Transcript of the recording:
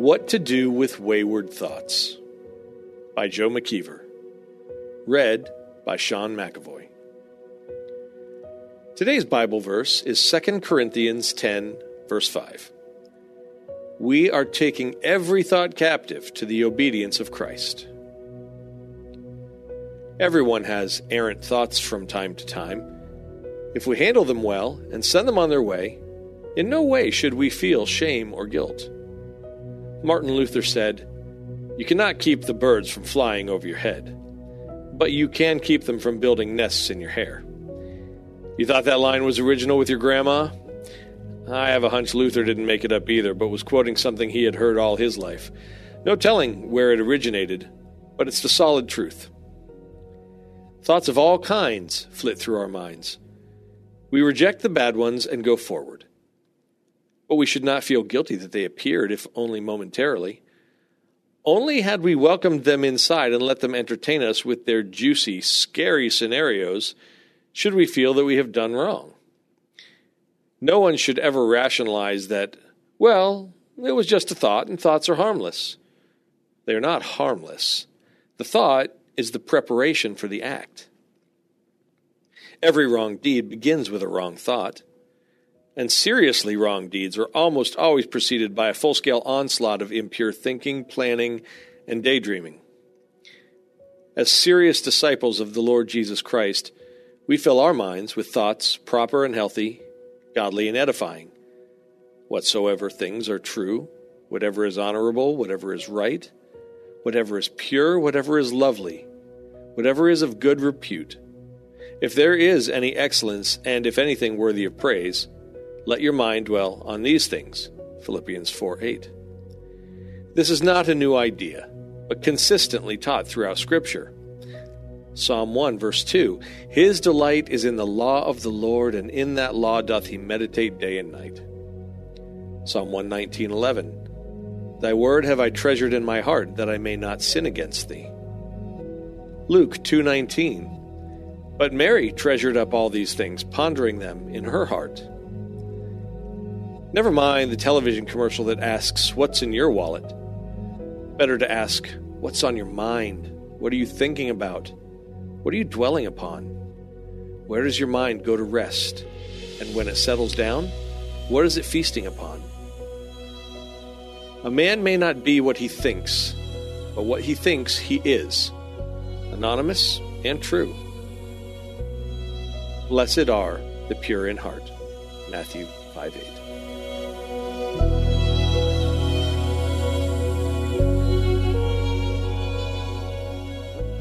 What to Do with Wayward Thoughts by Joe McKeever. Read by Sean McAvoy. Today's Bible verse is 2 Corinthians 10, verse 5. We are taking every thought captive to the obedience of Christ. Everyone has errant thoughts from time to time. If we handle them well and send them on their way, in no way should we feel shame or guilt. Martin Luther said, You cannot keep the birds from flying over your head, but you can keep them from building nests in your hair. You thought that line was original with your grandma? I have a hunch Luther didn't make it up either, but was quoting something he had heard all his life. No telling where it originated, but it's the solid truth. Thoughts of all kinds flit through our minds. We reject the bad ones and go forward. But we should not feel guilty that they appeared, if only momentarily. Only had we welcomed them inside and let them entertain us with their juicy, scary scenarios, should we feel that we have done wrong. No one should ever rationalize that, well, it was just a thought, and thoughts are harmless. They are not harmless. The thought is the preparation for the act. Every wrong deed begins with a wrong thought and seriously wrong deeds are almost always preceded by a full scale onslaught of impure thinking, planning, and daydreaming. As serious disciples of the Lord Jesus Christ, we fill our minds with thoughts proper and healthy, godly and edifying. Whatsoever things are true, whatever is honorable, whatever is right, whatever is pure, whatever is lovely, whatever is of good repute. If there is any excellence, and if anything worthy of praise, let your mind dwell on these things. Philippians 4 8. This is not a new idea, but consistently taught throughout Scripture. Psalm 1, verse 2 His delight is in the law of the Lord, and in that law doth he meditate day and night. Psalm 119, 11 Thy word have I treasured in my heart, that I may not sin against thee. Luke 2:19 But Mary treasured up all these things, pondering them in her heart. Never mind the television commercial that asks, What's in your wallet? Better to ask, What's on your mind? What are you thinking about? What are you dwelling upon? Where does your mind go to rest? And when it settles down, what is it feasting upon? A man may not be what he thinks, but what he thinks he is. Anonymous and true. Blessed are the pure in heart. Matthew 5 8.